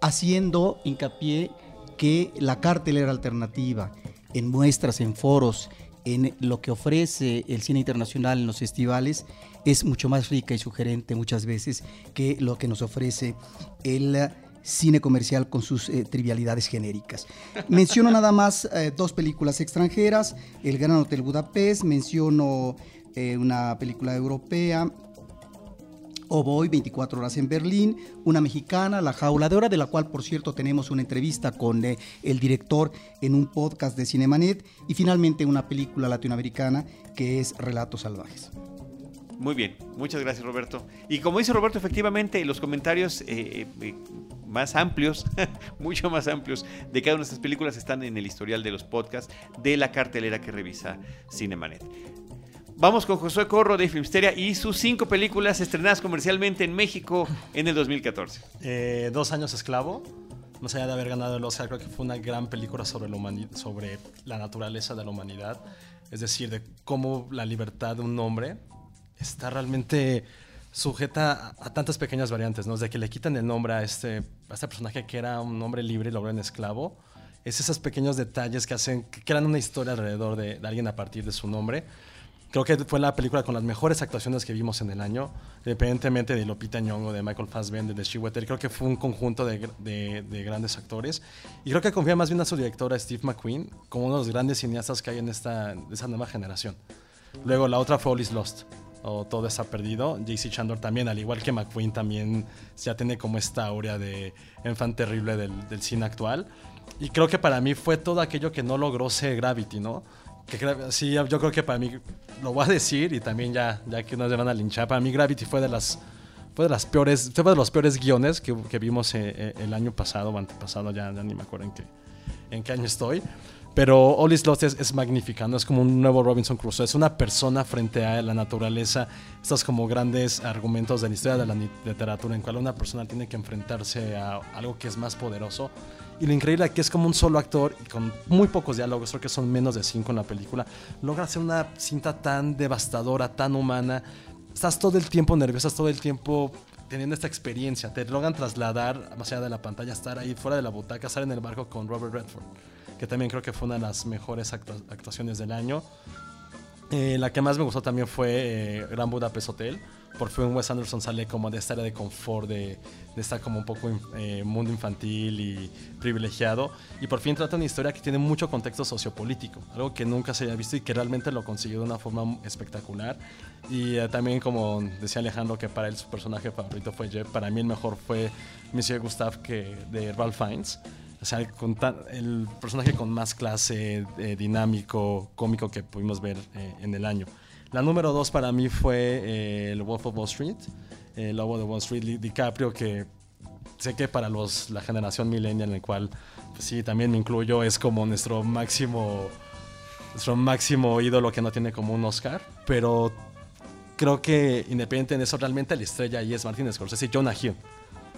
haciendo hincapié que la cartelera alternativa en muestras, en foros, en lo que ofrece el cine internacional en los festivales es mucho más rica y sugerente muchas veces que lo que nos ofrece el eh, cine comercial con sus eh, trivialidades genéricas. Menciono nada más eh, dos películas extranjeras, El Gran Hotel Budapest, menciono eh, una película europea, Oboy, 24 horas en Berlín, una mexicana, La Jaula de Hora, de la cual por cierto tenemos una entrevista con el director en un podcast de Cinemanet, y finalmente una película latinoamericana que es Relatos Salvajes.
Muy bien, muchas gracias Roberto. Y como dice Roberto, efectivamente los comentarios más amplios, mucho más amplios de cada una de estas películas están en el historial de los podcasts de la cartelera que revisa Cinemanet. Vamos con Josué Corro de Filmsteria y sus cinco películas estrenadas comercialmente en México en el 2014.
Eh, Dos años esclavo. Más allá de haber ganado el Oscar, creo que fue una gran película sobre la, humani- sobre la naturaleza de la humanidad. Es decir, de cómo la libertad de un hombre está realmente sujeta a, tantas pequeñas variantes, ¿no? Desde que le quitan el nombre a este, a este personaje que era un hombre libre y lo en esclavo. Es esos pequeños detalles que hacen, que crean una historia alrededor de, de alguien a partir de su nombre. Creo que fue la película con las mejores actuaciones que vimos en el año, independientemente de Lupita Nyong'o, de Michael Fassbender, de Chiwetel. Creo que fue un conjunto de, de- de grandes actores. Y creo que confía más bien a su directora Steve McQueen como uno de los grandes cineastas que hay en esta, de esa nueva generación. Luego la otra fue All is Lost, o Todo está perdido. JC Chandor también, al igual que McQueen, también ya tiene como esta aurea de enfant terrible del, del cine actual. Y creo que para mí fue todo aquello que no logró ser Gravity, ¿no? Que sí, yo creo que para mí, lo voy a decir y también ya, ya que no se van a linchar, para mí Gravity fue de las, fue de las peores, fue de los peores guiones que, que vimos eh, eh, el año pasado o antepasado, ya, ya ni me acuerdo en qué, en qué año estoy. Pero All is Lost es, es magnífica, ¿no? Es como un nuevo Robinson Crusoe. Es una persona frente a la naturaleza. Estos como grandes argumentos de la historia de la literatura en cual una persona tiene que enfrentarse a algo que es más poderoso. Y lo increíble aquí es como un solo actor y con muy pocos diálogos, creo que son menos de cinco en la película, logra hacer una cinta tan devastadora, tan humana. Estás todo el tiempo nervioso, estás todo el tiempo teniendo esta experiencia. Te logran trasladar más allá de la pantalla, estar ahí fuera de la butaca, estar en el barco con Robert Redford, que también creo que fue una de las mejores actua- actuaciones del año. Eh, la que más me gustó también fue eh, Gran Budapest Hotel. Por fin Wes Anderson sale como de esta área de confort, de, de estar como un poco eh, mundo infantil y privilegiado. Y por fin trata una historia que tiene mucho contexto sociopolítico, algo que nunca se había visto y que realmente lo consiguió de una forma espectacular. Y eh, también, como decía Alejandro, que para él su personaje favorito fue Jeb, para mí el mejor fue Monsieur Gustave que, de Ralph Fiennes. O sea, con el personaje con más clase, eh, dinámico, cómico que pudimos ver eh, en el año. La número dos para mí fue eh, el Wolf of Wall Street, el Lobo de Wall Street, DiCaprio, que sé que para los, la generación millennial, en el cual pues sí, también me incluyo, es como nuestro máximo, nuestro máximo ídolo que no tiene como un Oscar, pero creo que independiente de eso, realmente la estrella ahí es Martin Scorsese y Jonah Hill,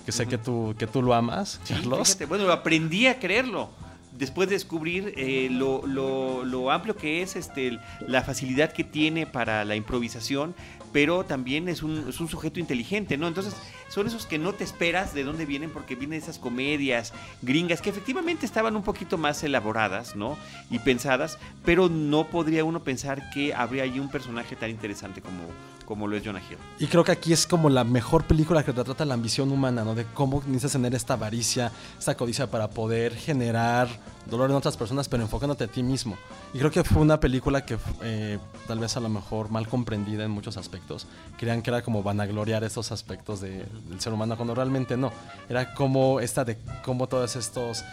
que sé que, tú, que tú lo amas,
Sí,
Carlos.
fíjate, bueno, aprendí a creerlo. Después de descubrir eh, lo, lo- lo amplio que es este, la facilidad que tiene para la improvisación, pero también es un, es un sujeto inteligente, ¿no? Entonces, son esos que no te esperas de dónde vienen, porque vienen esas comedias gringas que efectivamente estaban un poquito más elaboradas, ¿no? Y pensadas, pero no podría uno pensar que habría ahí un personaje tan interesante como, como lo es Jonah Hill.
Y creo que aquí es como la mejor película que retrata la ambición humana, ¿no? De cómo necesitas tener esta avaricia, esta codicia para poder generar dolor en otras personas, pero enfocándote a ti mismo. Y creo que fue una película que eh, tal vez a lo mejor mal comprendida en muchos aspectos. Creían que era como vanagloriar estos aspectos de- del ser humano, cuando realmente no. Era como esta de cómo todos estos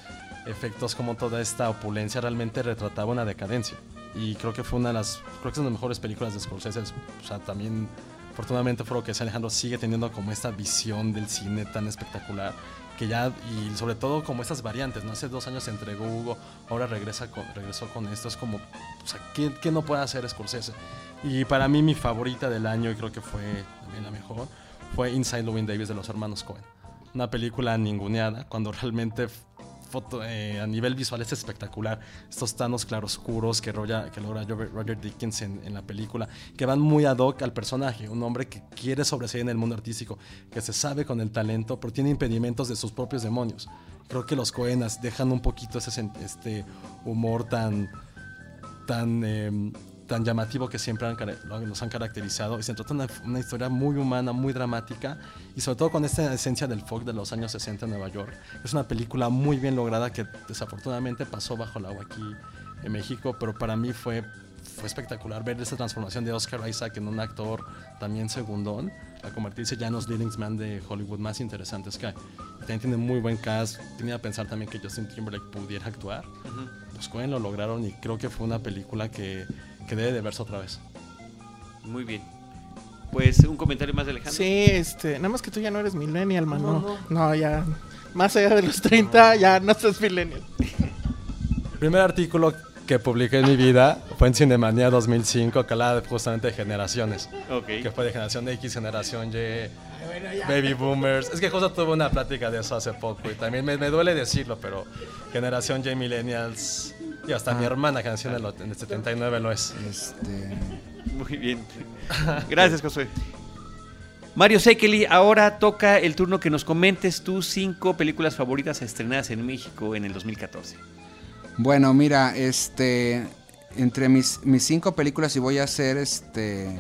efectos, como toda esta opulencia realmente retrataba una decadencia. Y creo que fue una de las, creo que es las mejores películas de Scorsese. O sea, también Afortunadamente, por lo que Alejandro, sigue teniendo como esta visión del cine tan espectacular que ya, y sobre todo como estas variantes, ¿no? Hace dos años se entregó Hugo, ahora regresa regresó con esto, es como, o sea, ¿qué, no puede hacer Scorsese? Y para mí mi favorita del año, y creo que fue también la mejor, fue Inside Llewyn Davis de los hermanos Cohen. Una película ninguneada, cuando realmente foto, eh, a nivel visual es espectacular. Estos tanos claroscuros que, que logra Roger, Dickens en, la película, que van muy ad hoc al personaje. Un hombre que quiere sobresalir en el mundo artístico, que se sabe con el talento, pero tiene impedimentos de sus propios demonios. Creo que los Coenas dejan un poquito ese este humor tan, tan eh, tan llamativo que siempre han, nos han caracterizado y se trata de una, una, historia muy humana, muy dramática y sobre todo con esta esencia del folk de los años 60 en Nueva York. Es una película muy bien lograda que desafortunadamente pasó bajo el agua aquí en México, pero para mí fue, fue espectacular ver esta transformación de Oscar Isaac en un actor también segundón a convertirse ya en los leading man de Hollywood más interesantes que hay. También tiene muy buen cast, tenía que pensar también que Justin Timberlake pudiera actuar. Uh -huh. Los Coen lo lograron y creo que fue una película que que debe de verse otra vez.
Muy bien. Pues un comentario más de Alejandro.
Sí, este, nada más que tú ya no eres millennial, man. No, no. no ya. Más allá de los 30, ya no estás millennial.
El primer artículo que publiqué en mi vida fue en Cinemanía 2005, que hablaba justamente de generaciones.
Okay.
Que fue de generación X, generación Y, bueno, baby boomers. Es que justo tuve una plática de eso hace poco y también me, me duele decirlo, pero generación Y, millennials. Y hasta ah, mi hermana que nació en el, en el 79 lo es.
Este...
Muy bien. Gracias, Josué. Mario Sekeli, ahora toca el turno que nos comentes tus cinco películas favoritas estrenadas en México en el 2014.
Bueno, mira, este, entre mis, mis cinco películas y voy a hacer este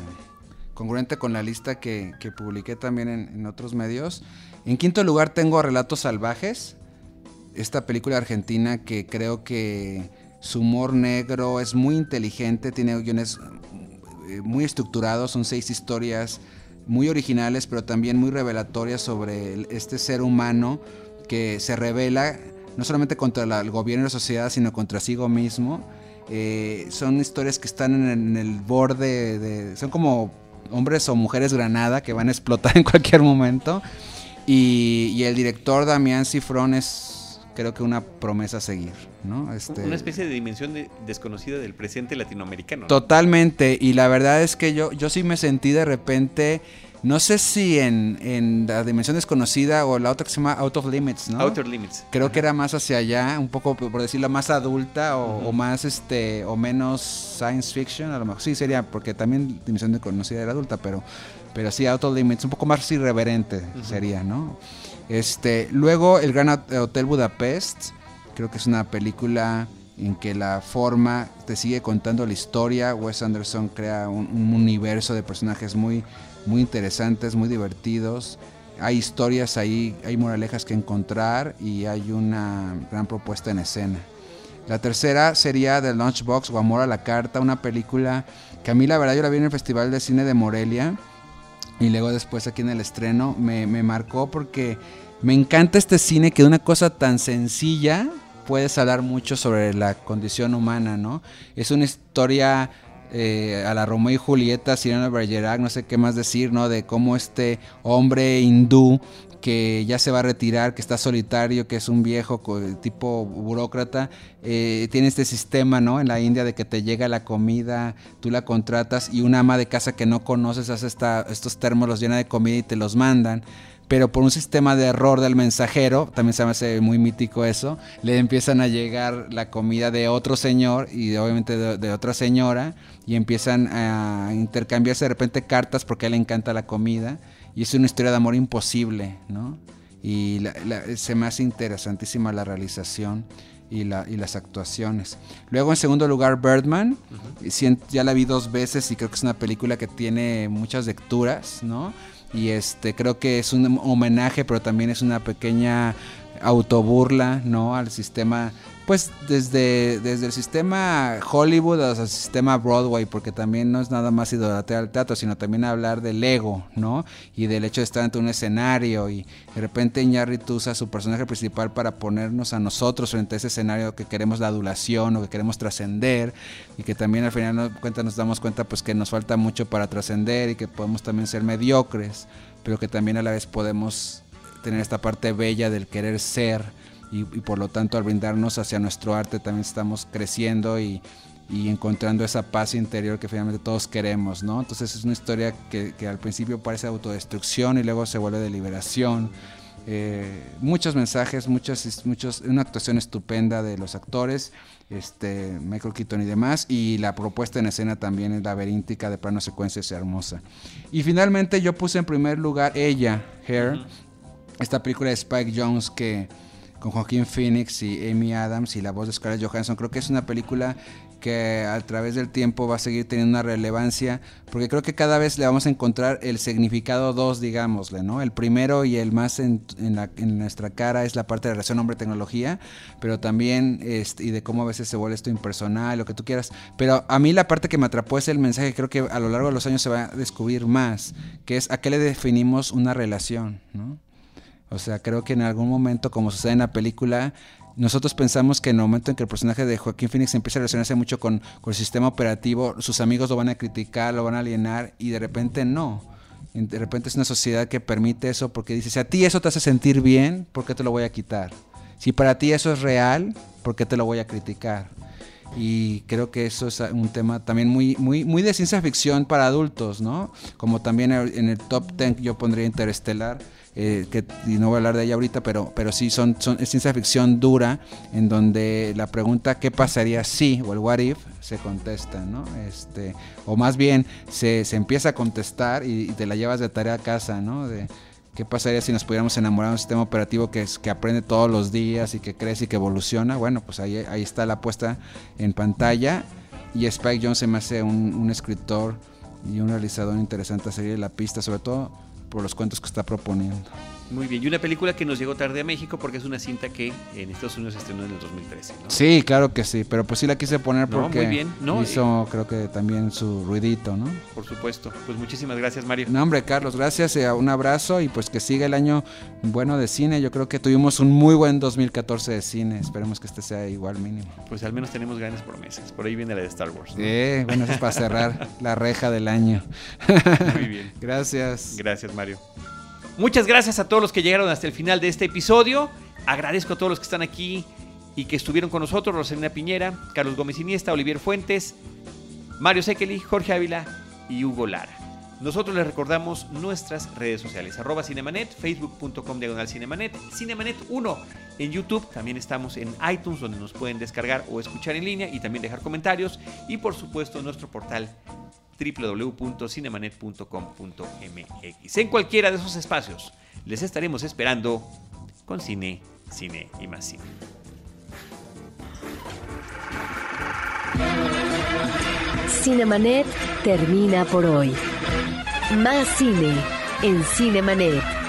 congruente con la lista que, que publiqué también en, en, otros medios. En quinto lugar tengo Relatos Salvajes, esta película argentina que creo que su humor negro es muy inteligente, tiene guiones muy estructurados, son seis historias muy originales, pero también muy revelatorias sobre este ser humano que se revela no solamente contra el gobierno y la sociedad, sino contra sí mismo. Eh, son historias que están en, el borde de... Son como hombres o mujeres granada que van a explotar en cualquier momento. Y, y el director Damián Cifrón es creo que una promesa a seguir, ¿no?
Este... Una especie de dimensión de, desconocida del presente latinoamericano. ¿no?
Totalmente, y la verdad es que yo, yo sí me sentí de repente, no sé si en, en la dimensión desconocida o la otra que se llama Out of Limits, ¿no?
Outer Limits.
Creo Ajá. que era más hacia allá, un poco por decirlo más adulta o, uh -huh. o, más este o menos science fiction, a lo mejor sí sería porque también dimensión desconocida era adulta, pero pero sí Out of Limits, un poco más irreverente uh -huh. sería, ¿no? Este, luego el Gran Hotel Budapest, creo que es una película en que la forma te sigue contando la historia. Wes Anderson crea un, un universo de personajes muy, muy interesantes, muy divertidos. Hay historias ahí, hay moralejas que encontrar y hay una gran propuesta en escena. La tercera sería The Lunchbox o Amor a la Carta, una película que a mí la verdad yo la vi en el Festival de Cine de Morelia y luego después aquí en el estreno me, me marcó porque me encanta este cine que de una cosa tan sencilla puedes hablar mucho sobre la condición humana, ¿no? Es una historia eh, a la Romeo y Julieta, Sirena Bergerac, no sé qué más decir, ¿no? De cómo este hombre hindú que ya se va a retirar, que está solitario, que es un viejo tipo burócrata, eh, tiene este sistema, ¿no? En la India de que te llega la comida, tú la contratas y una ama de casa que no conoces hace esta, estos termos, los llena de comida y te los mandan pero por un sistema de error del mensajero, también se me hace muy mítico eso, le empiezan a llegar la comida de otro señor y obviamente de, de, otra señora y empiezan a intercambiarse de repente cartas porque a él le encanta la comida y es una historia de amor imposible, ¿no? Y la, la, se me hace interesantísima la realización. Y, la, y, las actuaciones. Luego, en segundo lugar, Birdman. Uh -huh. Ya la vi dos veces y creo que es una película que tiene muchas lecturas, ¿no? y este creo que es un homenaje pero también es una pequeña autoburla no al sistema pues desde, desde el sistema Hollywood hasta el sistema Broadway, porque también no es nada más idolatrar al teatro, sino también hablar del ego, ¿no? Y del hecho de estar ante un escenario y de repente Iñárritu usa su personaje principal para ponernos a nosotros frente a ese escenario que queremos la adulación o que queremos trascender y que también al final nos, damos cuenta pues que nos falta mucho para trascender y que podemos también ser mediocres, pero que también a la vez podemos tener esta parte bella del querer ser y, y por lo tanto al brindarnos hacia nuestro arte también estamos creciendo y, y encontrando esa paz interior que finalmente todos queremos, ¿no? Entonces es una historia que, que al principio parece autodestrucción y luego se vuelve de liberación. Eh, muchos mensajes, muchos, muchos, una actuación estupenda de los actores, este, Michael Keaton y demás, y la propuesta en escena también es laberíntica, de plano secuencia es hermosa. Y finalmente yo puse en primer lugar ella, Hair, esta película de Spike Jones que con Joaquín Phoenix y Amy Adams y la voz de Scarlett Johansson, creo que es una película que a través del tiempo va a seguir teniendo una relevancia, porque creo que cada vez le vamos a encontrar el significado dos, digámosle, ¿no? El primero y el más en, nuestra cara es la parte de la relación hombre-tecnología, pero también, este, y de cómo a veces se vuelve esto impersonal, lo que tú quieras. Pero a mí la parte que me atrapó es el mensaje creo que a lo largo de los años se va a descubrir más, que es a qué le definimos una relación, ¿no? O sea, creo que en algún momento, como sucede en la película, nosotros pensamos que en el momento en que el personaje de Joaquín Phoenix empieza a relacionarse mucho con, el sistema operativo, sus amigos lo van a criticar, lo van a alienar y de repente no. De repente es una sociedad que permite eso porque dice, si a ti eso te hace sentir bien, ¿por qué te lo voy a quitar? Si para ti eso es real, ¿por qué te lo voy a criticar? Y creo que eso es un tema también muy, muy, muy de ciencia ficción para adultos, ¿no? Como también en el top 10 yo pondría Interestelar eh, que y no voy a hablar de ella ahorita, pero, pero sí son, son, es ciencia ficción dura, en donde la pregunta ¿qué pasaría si? o el what if se contesta, ¿no? Este, o más bien se, se empieza a contestar y, y, te la llevas de tarea a casa, ¿no? De, ¿Qué pasaría si nos pudiéramos enamorar de un sistema operativo que, es, que aprende todos los días y que crece y que evoluciona? Bueno, pues ahí, ahí está la puesta en pantalla. Y Spike Jones se me hace un, un escritor y un realizador interesante a seguir la pista, sobre todo por los cuentos que está proponiendo.
Muy bien, y una película que nos llegó tarde a México porque es una cinta que en Estados Unidos se estrenó en el 2013. ¿no?
Sí, claro que sí, pero pues sí la quise poner porque
no, muy bien. No,
hizo eh, creo que también su ruidito, ¿no?
Por supuesto, pues muchísimas gracias Mario.
No, hombre, Carlos, gracias, eh, un abrazo y pues que siga el año bueno de cine. Yo creo que tuvimos un muy buen 2014 de cine, esperemos que este sea igual mínimo.
Pues al menos tenemos grandes promesas, por ahí viene la de Star Wars. ¿no?
Sí, bueno, eso es para cerrar la reja del año.
Muy bien.
Gracias.
Gracias Mario. Muchas gracias a todos los que llegaron hasta el final de este episodio. Agradezco a todos los que están aquí y que estuvieron con nosotros, Rosalina Piñera, Carlos Gómez Iniesta, Olivier Fuentes, Mario Sekeli, Jorge Ávila y Hugo Lara. Nosotros les recordamos nuestras redes sociales, arroba Cinemanet, facebook.com diagonal Cinemanet, Cinemanet 1 en YouTube, también estamos en iTunes donde nos pueden descargar o escuchar en línea y también dejar comentarios y por supuesto nuestro portal www.cinemanet.com.mx. En cualquiera de esos espacios les estaremos esperando con cine, cine y más cine.
Cinemanet termina por hoy. Más cine en Cinemanet.